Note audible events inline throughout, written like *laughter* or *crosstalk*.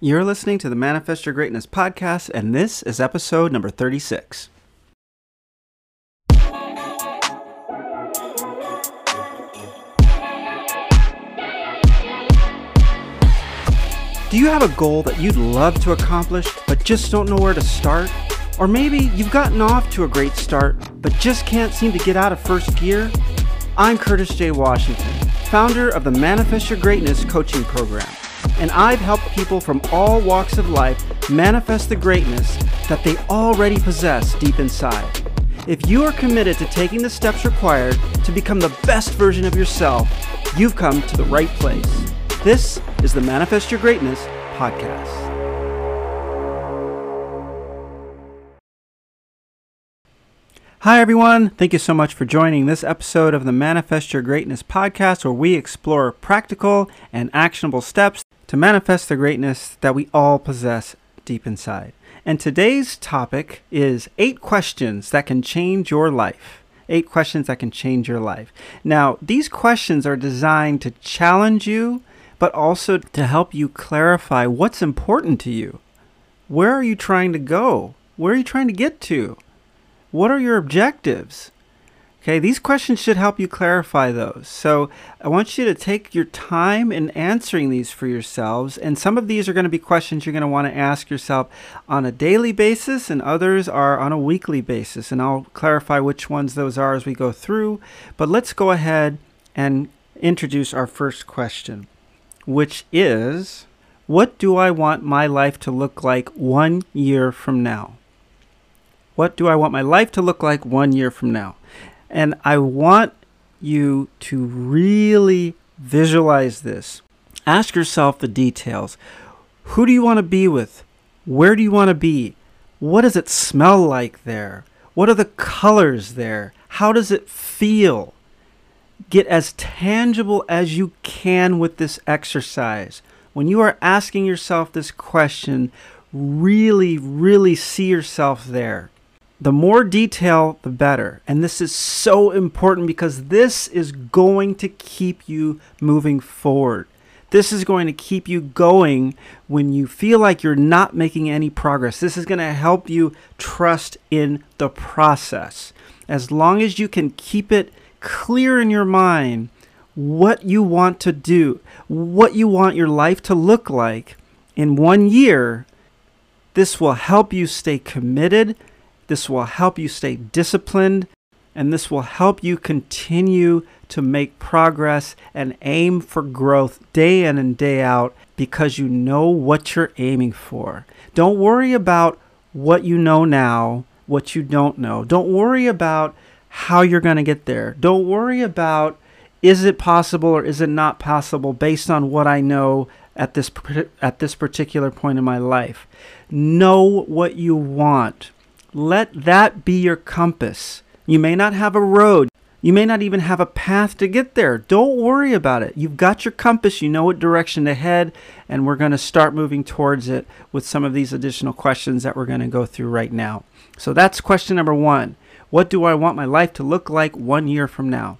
You're listening to the Manifest Your Greatness podcast, and this is episode number 36. Do you have a goal that you'd love to accomplish, but just don't know where to start? Or maybe you've gotten off to a great start, but just can't seem to get out of first gear? I'm Curtis J. Washington, founder of the Manifest Your Greatness coaching program, and I've helped people from all walks of life manifest the greatness that they already possess deep inside. If you are committed to taking the steps required to become the best version of yourself, you've come to the right place. This is the Manifest Your Greatness podcast. Hi, everyone. Thank you so much for joining this episode of the Manifest Your Greatness podcast, where we explore practical and actionable steps to manifest the greatness that we all possess deep inside. And today's topic is eight questions that can change your life. Eight questions that can change your life. Now, these questions are designed to challenge you but also to help you clarify what's important to you. Where are you trying to go? Where are you trying to get to? What are your objectives? Okay, these questions should help you clarify those. So I want you to take your time in answering these for yourselves. And some of these are going to be questions you're going to want to ask yourself on a daily basis, and others are on a weekly basis. And I'll clarify which ones those are as we go through. But let's go ahead and introduce our first question which is what do I want my life to look like one year from now? What do I want my life to look like one year from now? And I want you to really visualize this. Ask yourself the details. Who do you want to be with? Where do you want to be? What does it smell like there? What are the colors there? How does it feel? get as tangible as you can with this exercise. When you are asking yourself this question, really, really see yourself there. The more detail, the better. And this is so important because this is going to keep you moving forward. This is going to keep you going when you feel like you're not making any progress. This is going to help you trust in the process. As long as you can keep it clear in your mind what you want to do, what you want your life to look like in one year, this will help you stay committed. This will help you stay disciplined. And this will help you continue to make progress and aim for growth day in and day out because you know what you're aiming for. Don't worry about what you know now, what you don't know. Don't worry about how you're going to get there. Don't worry about is it possible or is it not possible based on what I know at this at this particular point in my life. Know what you want. Let that be your compass. You may not have a road. You may not even have a path to get there. Don't worry about it. You've got your compass, you know what direction to head, and we're going to start moving towards it with some of these additional questions that we're going to go through right now. So that's question number 1. What do I want my life to look like one year from now?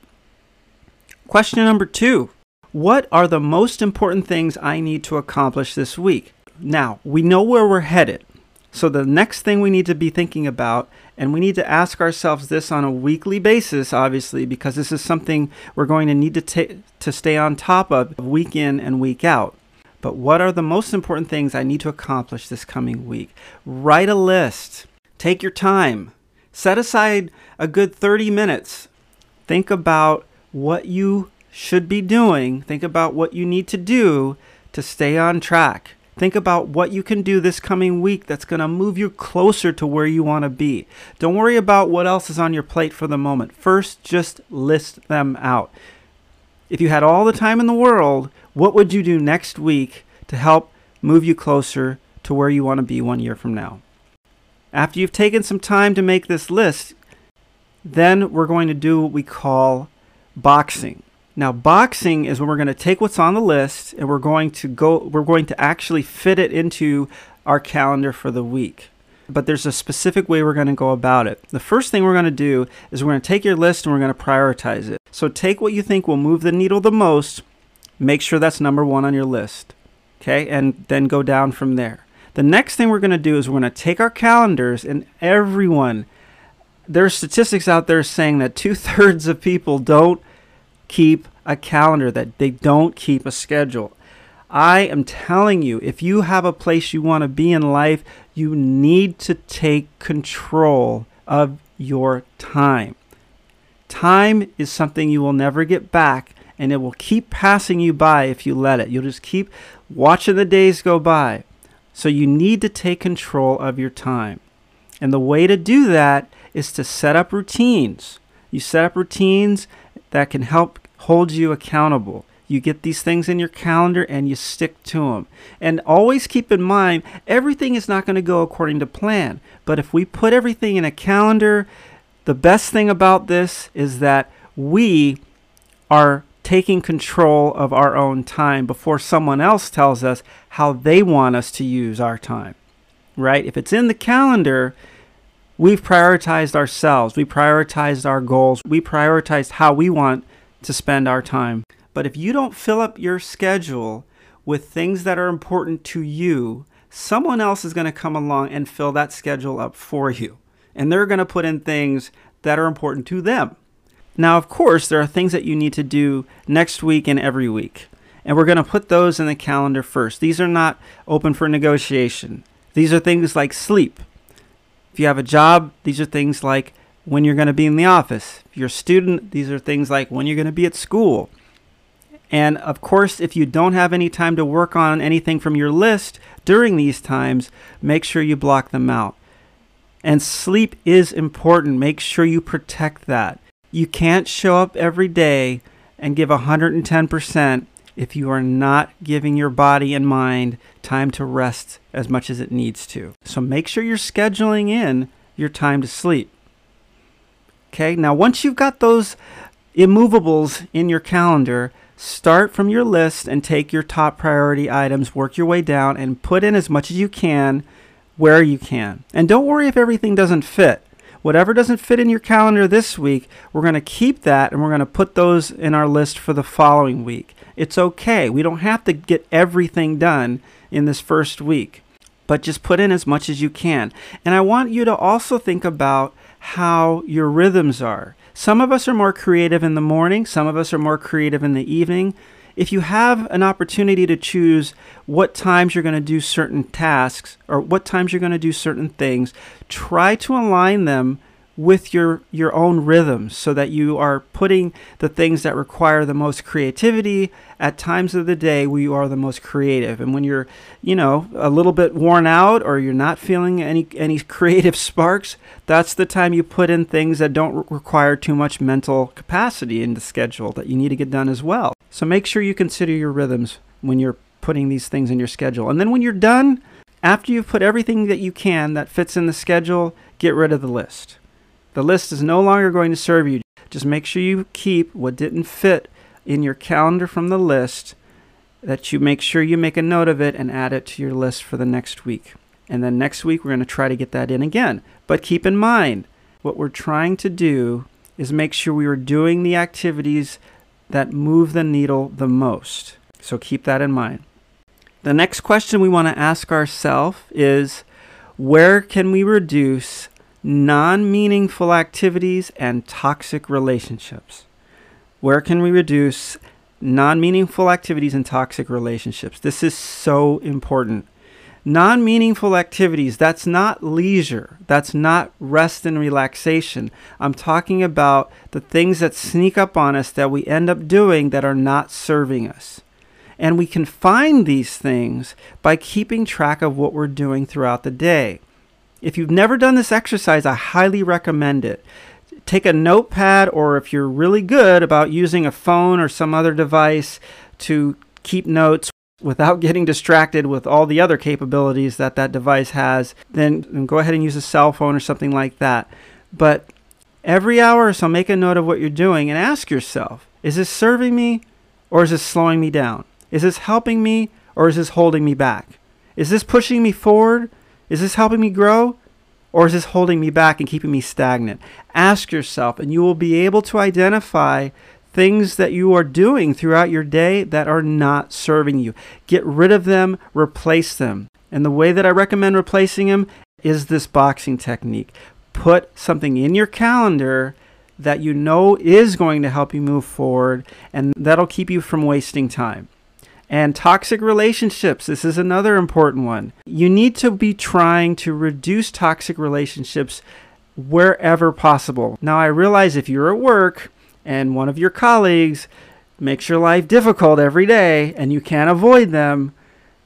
Question number two What are the most important things I need to accomplish this week? Now, we know where we're headed. So, the next thing we need to be thinking about, and we need to ask ourselves this on a weekly basis, obviously, because this is something we're going to need to, ta- to stay on top of week in and week out. But what are the most important things I need to accomplish this coming week? Write a list. Take your time. Set aside a good 30 minutes. Think about what you should be doing. Think about what you need to do to stay on track. Think about what you can do this coming week that's going to move you closer to where you want to be. Don't worry about what else is on your plate for the moment. First, just list them out. If you had all the time in the world, what would you do next week to help move you closer to where you want to be one year from now? After you've taken some time to make this list, then we're going to do what we call boxing. Now, boxing is when we're going to take what's on the list and we're going to go we're going to actually fit it into our calendar for the week. But there's a specific way we're going to go about it. The first thing we're going to do is we're going to take your list and we're going to prioritize it. So take what you think will move the needle the most, make sure that's number 1 on your list. Okay, and then go down from there. The next thing we're going to do is we're going to take our calendars and everyone, there's statistics out there saying that two thirds of people don't keep a calendar, that they don't keep a schedule. I am telling you, if you have a place you want to be in life, you need to take control of your time. Time is something you will never get back, and it will keep passing you by if you let it. You'll just keep watching the days go by. So you need to take control of your time. And the way to do that is to set up routines. You set up routines that can help hold you accountable. You get these things in your calendar and you stick to them. And always keep in mind, everything is not going to go according to plan. But if we put everything in a calendar, the best thing about this is that we are taking control of our own time before someone else tells us how they want us to use our time. Right? If it's in the calendar, we've prioritized ourselves, we prioritized our goals, we prioritized how we want to spend our time. But if you don't fill up your schedule with things that are important to you, someone else is going to come along and fill that schedule up for you. And they're going to put in things that are important to them. Now, of course, there are things that you need to do next week and every week. And we're going to put those in the calendar first. These are not open for negotiation. These are things like sleep. If you have a job, these are things like when you're going to be in the office. If you're a student, these are things like when you're going to be at school. And of course, if you don't have any time to work on anything from your list during these times, make sure you block them out. And sleep is important. Make sure you protect that. You can't show up every day and give 110% if you are not giving your body and mind time to rest as much as it needs to. So make sure you're scheduling in your time to sleep. Okay, now once you've got those immovables in your calendar, Start from your list and take your top priority items, work your way down, and put in as much as you can where you can. And don't worry if everything doesn't fit. Whatever doesn't fit in your calendar this week, we're going to keep that and we're going to put those in our list for the following week. It's okay. We don't have to get everything done in this first week, but just put in as much as you can. And I want you to also think about how your rhythms are. Some of us are more creative in the morning, some of us are more creative in the evening. If you have an opportunity to choose what times you're going to do certain tasks or what times you're going to do certain things, try to align them with your your own rhythms so that you are putting the things that require the most creativity at times of the day where you are the most creative. And when you're you know a little bit worn out or you're not feeling any any *laughs* creative sparks that's the time you put in things that don't require too much mental capacity in the schedule that you need to get done as well. So make sure you consider your rhythms when you're putting these things in your schedule. And then when you're done after you've put everything that you can that fits in the schedule get rid of the list the list is no longer going to serve you. Just make sure you keep what didn't fit in your calendar from the list, that you make sure you make a note of it and add it to your list for the next week. And then next week, we're going to try to get that in again. But keep in mind, what we're trying to do is make sure we are doing the activities that move the needle the most. So keep that in mind. The next question we want to ask ourselves is where can we reduce non meaningful activities, and toxic relationships. Where can we reduce non meaningful activities and toxic relationships? This is so important. Non meaningful activities, that's not leisure. That's not rest and relaxation. I'm talking about the things that sneak up on us that we end up doing that are not serving us. And we can find these things by keeping track of what we're doing throughout the day. If you've never done this exercise, I highly recommend it. Take a notepad, or if you're really good about using a phone or some other device to keep notes without *laughs* getting distracted with all the other capabilities that that device has, then go ahead and use a cell phone or something like that. But every hour or so, make a note of what you're doing and ask yourself is this serving me or is this slowing me down? Is this helping me or is this holding me back? Is this pushing me forward is this helping me grow? Or is this holding me back and keeping me stagnant? Ask yourself, and you will be able to identify things that you are doing throughout your day that are not serving you. Get rid of them, replace them. And the way that I recommend replacing them is this boxing technique. Put something in your calendar that you know is going to help you move forward, and that'll keep you from wasting time. And toxic relationships, this is another important one. You need to be trying to reduce toxic relationships wherever possible. Now, I realize if you're at work and one of your colleagues makes your life difficult every day and you can't avoid them,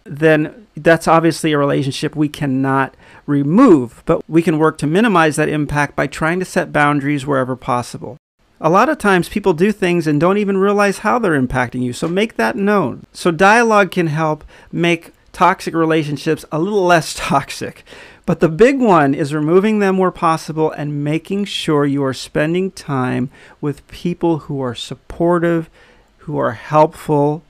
then that's obviously a relationship we cannot remove, but we can work to minimize that impact by trying to set boundaries wherever possible. A lot of times people do things and don't even realize how they're impacting you, so make that known. So, dialogue can help make toxic relationships a little *laughs* less toxic. But the big one is removing them where possible and making sure you are spending time with people who are supportive, who are helpful,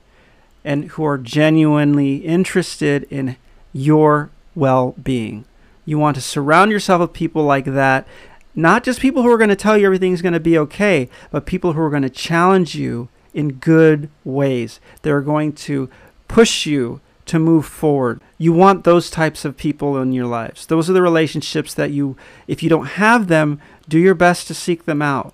and who are genuinely interested in your well being. You want to surround yourself with people like that, not just people who are going to tell you everything's going to be okay, but people who are going to challenge you in good ways. They're going to push you to move forward. You want those types of people in your lives. Those are the relationships that you, if you don't have them, do your best to seek them out.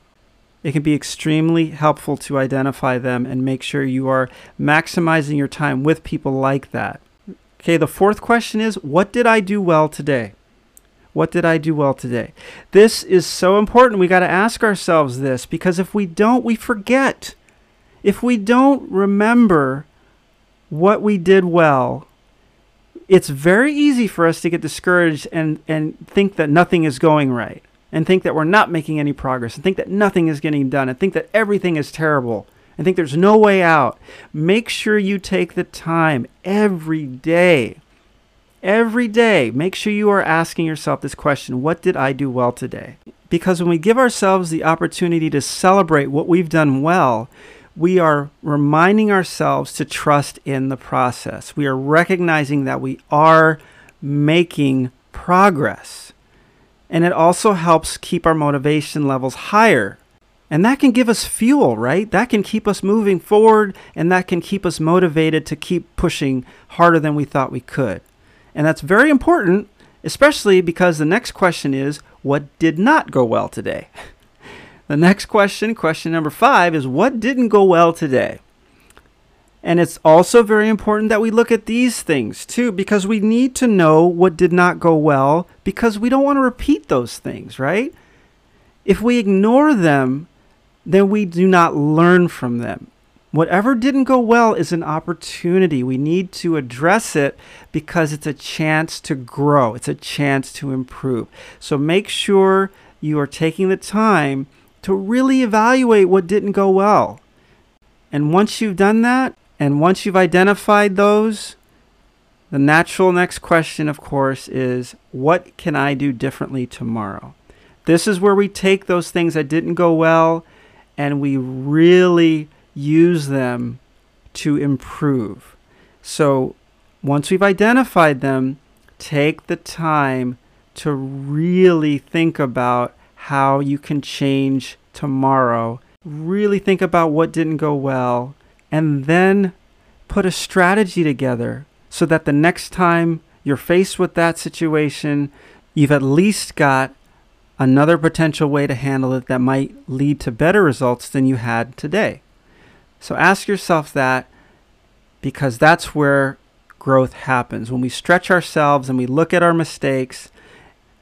It can be extremely helpful to identify them and make sure you are maximizing your time with people like that. Okay, the fourth question is What did I do well today? What did I do well today? This is so important. We got to ask ourselves this because if we don't, we forget. If we don't remember what we did well, it's very easy for us to get discouraged and, and think that nothing is going right, and think that we're not making any progress, and think that nothing is getting done, and think that everything is terrible, and think there's no way out. Make sure you take the time every day. Every day, make sure you are asking yourself this question What did I do well today? Because when we give ourselves the opportunity to celebrate what we've done well, we are reminding ourselves to trust in the process. We are recognizing that we are making progress. And it also helps keep our motivation levels higher. And that can give us fuel, right? That can keep us moving forward and that can keep us motivated to keep pushing harder than we thought we could. And that's very important, especially because the next question is what did not go well today? *laughs* The next question, question number five, is what didn't go well today? And it's also very important that we look at these things too, because we need to know what did not go well, because we don't want to repeat those things, right? If we ignore them, then we do not learn from them. Whatever didn't go well is an opportunity. We need to address it because it's a chance to grow, it's a chance to improve. So make sure you are taking the time to really evaluate what didn't go well. And once you've done that, and once you've identified those, the natural next question, of course, is what can I do differently tomorrow? This is where we take those things that didn't go well and we really use them to improve. So once we've identified them, take the time to really think about how you can change tomorrow. Really think about what didn't go well and then put a strategy together so that the next time you're faced with that situation, you've at least got another potential way to handle it that might lead to better results than you had today. So ask yourself that because that's where growth happens. When we stretch ourselves and we look at our mistakes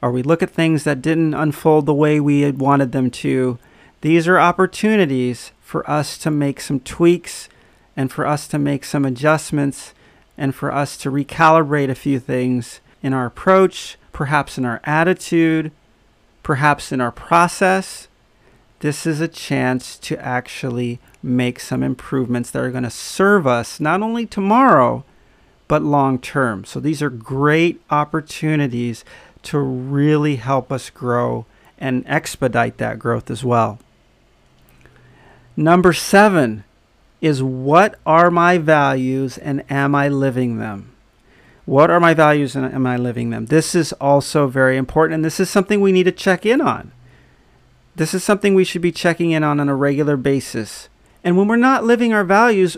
or we look at things that didn't unfold the way we had wanted them to, these are opportunities for us to make some tweaks and for us to make some adjustments and for us to recalibrate a few things in our approach, perhaps in our attitude, perhaps in our process. This is a chance to actually make some improvements that are going to serve us not only tomorrow, but long term. So these are great opportunities to really help us grow and expedite that growth as well. Number seven is what are my values and am I living them? What are my values and am I living them? This is also very important, and this is something we need to check in on. This is something we should be checking in on on a regular basis. And when we're not living our values,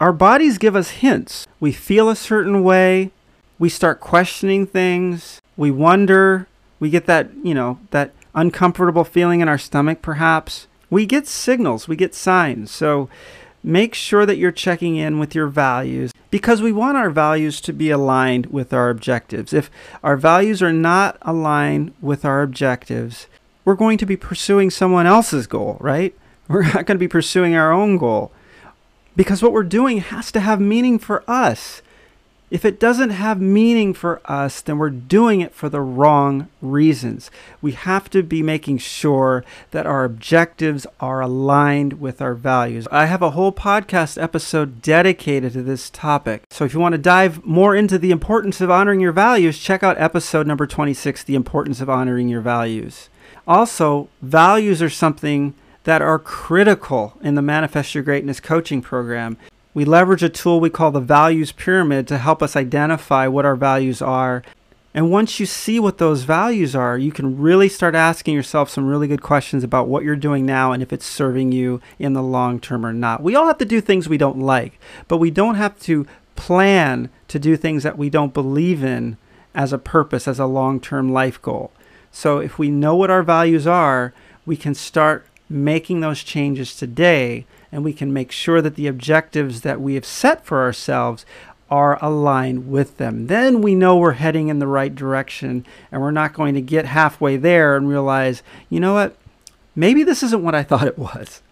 our bodies give us hints. We feel a certain way, we start questioning things, we wonder, we get that, you know, that uncomfortable feeling in our stomach perhaps. We get signals, we get signs. So make sure that you're checking in with your values because we want our values to be aligned with our objectives. If our values are not aligned with our objectives, we're going to be pursuing someone else's goal, right? We're not going to be pursuing our own goal because what we're doing has to have meaning for us. If it doesn't have meaning for us, then we're doing it for the wrong reasons. We have to be making sure that our objectives are aligned with our values. I have a whole podcast episode dedicated to this topic. So if you want to dive more into the importance of honoring your values, check out episode number 26 The Importance of Honoring Your Values. Also, values are something that are critical in the Manifest Your Greatness coaching program. We leverage a tool we call the values pyramid to help us identify what our values are. And once you see what those values are, you can really start asking yourself some really good questions about what you're doing now and if it's serving you in the long term or not. We all have to do things we don't like, but we don't have to plan to do things that we don't believe in as a purpose, as a long term life goal. So if we know what our values are, we can start making those changes today and we can make sure that the objectives that we have set for ourselves are aligned with them. Then we know we're heading in the right direction and we're not going to get halfway there and realize, you know what, maybe this isn't what I *laughs* thought it was,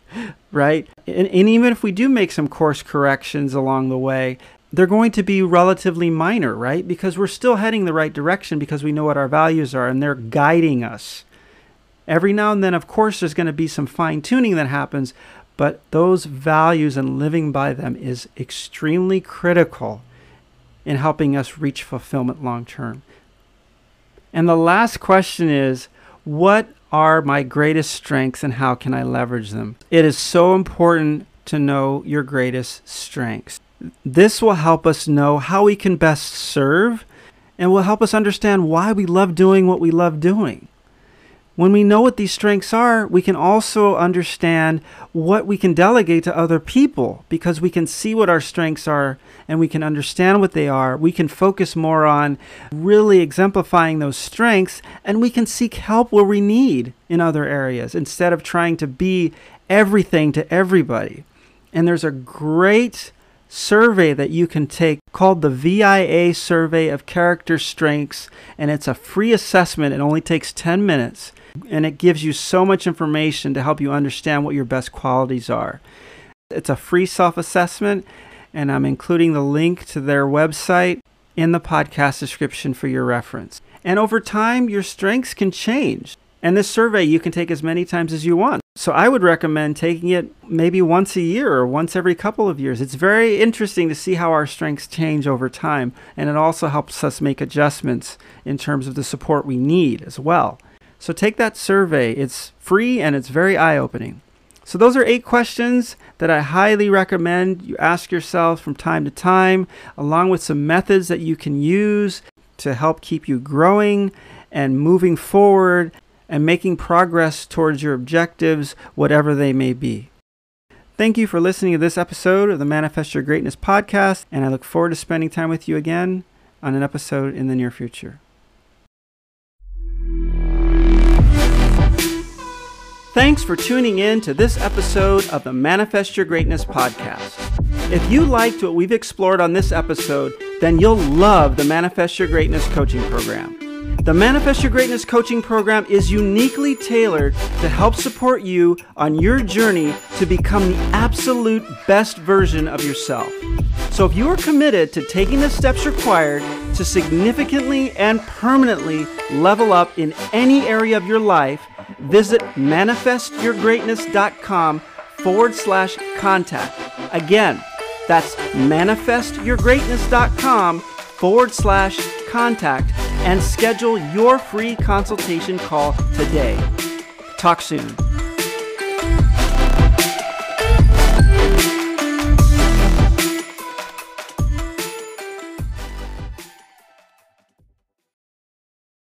right? And, and even if we do make some course corrections along the way, they're going to be relatively minor, right? Because we're still heading the right direction because we know what our values are and they're guiding us. Every now and then, of course, there's going to be some fine tuning that happens, but those values and living by them is extremely critical in helping us reach fulfillment long term. And the last question is what are my greatest strengths and how can I leverage them? It is so important to know your greatest strengths. This will help us know how we can best serve and will help us understand why we love doing what we love doing. When we know what these strengths are, we can also understand what we can delegate to other people because we can see what our strengths are and we can understand what they are. We can focus more on really exemplifying those strengths and we can seek help where we need in other areas instead of trying to be everything to everybody. And there's a great survey that you can take called the VIA Survey of Character Strengths, and it's a free assessment. It only takes 10 minutes and it gives you so much information to help you understand what your best qualities are. It's a free self assessment, and I'm including the link to their website in the podcast description for your reference. And over time, your strengths can change. And this survey you can take as many times as you want. So I would recommend taking it maybe once a year or once every couple of years. It's very interesting to see how our strengths change over time, and it also helps us make adjustments in terms of the support we need as well. So take that survey. It's free and it's very eye opening. So, those are eight questions that I highly recommend you ask yourself from time to time, along with some methods that you can use to help keep you growing and moving forward and making progress towards your objectives, whatever they may be. Thank you for listening to this episode of the Manifest Your Greatness podcast, and I look forward to spending time with you again on an episode in the near future. Thanks for tuning in to this episode of the Manifest Your Greatness podcast. If you liked what we've explored on this episode, then you'll love the Manifest Your Greatness coaching program. The Manifest Your Greatness coaching program is uniquely tailored to help support you on your journey to become the absolute best version of yourself. So, if you are committed to taking the steps required to significantly and permanently level up in any area of your life, visit manifestyourgreatness.com forward slash contact. Again, that's manifestyourgreatness.com forward slash contact and schedule your free consultation call today. Talk soon.